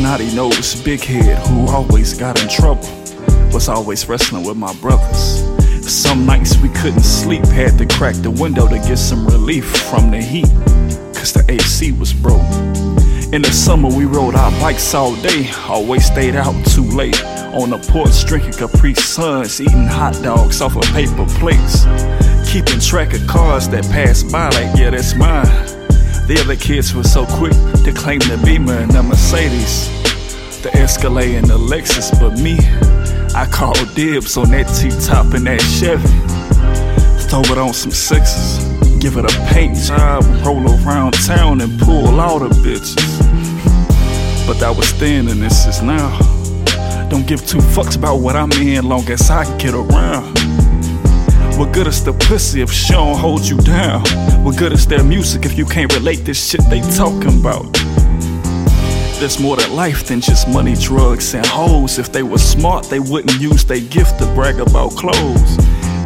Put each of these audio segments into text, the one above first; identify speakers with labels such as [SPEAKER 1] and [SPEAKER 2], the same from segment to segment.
[SPEAKER 1] snotty nose, big head who always got in trouble. Was always wrestling with my brothers. Some nights we couldn't sleep, had to crack the window to get some relief from the heat, cause the AC was broke. In the summer, we rode our bikes all day, always stayed out too late. On the porch, drinking Capri Suns, eating hot dogs off of paper plates. Keeping track of cars that pass by, like, yeah, that's mine. The other kids were so quick to claim the Beamer and the Mercedes, the Escalade and the Lexus, but me, I called dibs on that T-top and that Chevy. Throw it on some sixes, give it a paint job, roll around town and pull all the bitches. But that was then and this is now. Don't give two fucks about what I'm in, long as I can get around. What good is the pussy if she don't hold you down? What good is their music if you can't relate this shit they talking about? There's more to life than just money, drugs, and hoes. If they were smart, they wouldn't use their gift to brag about clothes.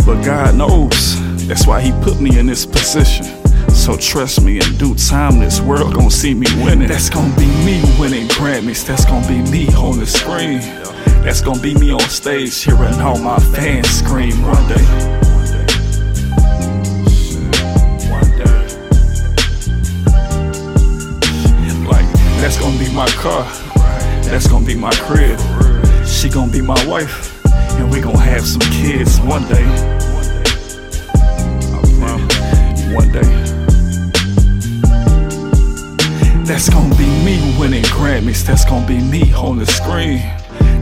[SPEAKER 1] But God knows, that's why He put me in this position. So trust me, in due time, this world gon' see me winning. That's gon' be me winning Grammys. That's gon' be me on the screen. That's gon' be me on stage, hearing all my fans scream one day. That's gonna be my car. That's gonna be my crib. She gonna be my wife. And we gonna have some kids one day. One day. That's gonna be me winning Grammys. That's gonna be me on the screen.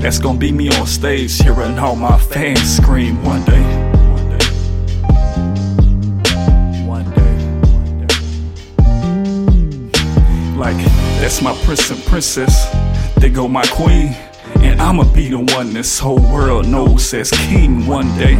[SPEAKER 1] That's gonna be me on stage hearing all my fans scream one day. That's my prince and princess. They go my queen. And I'ma be the one this whole world knows as king one day.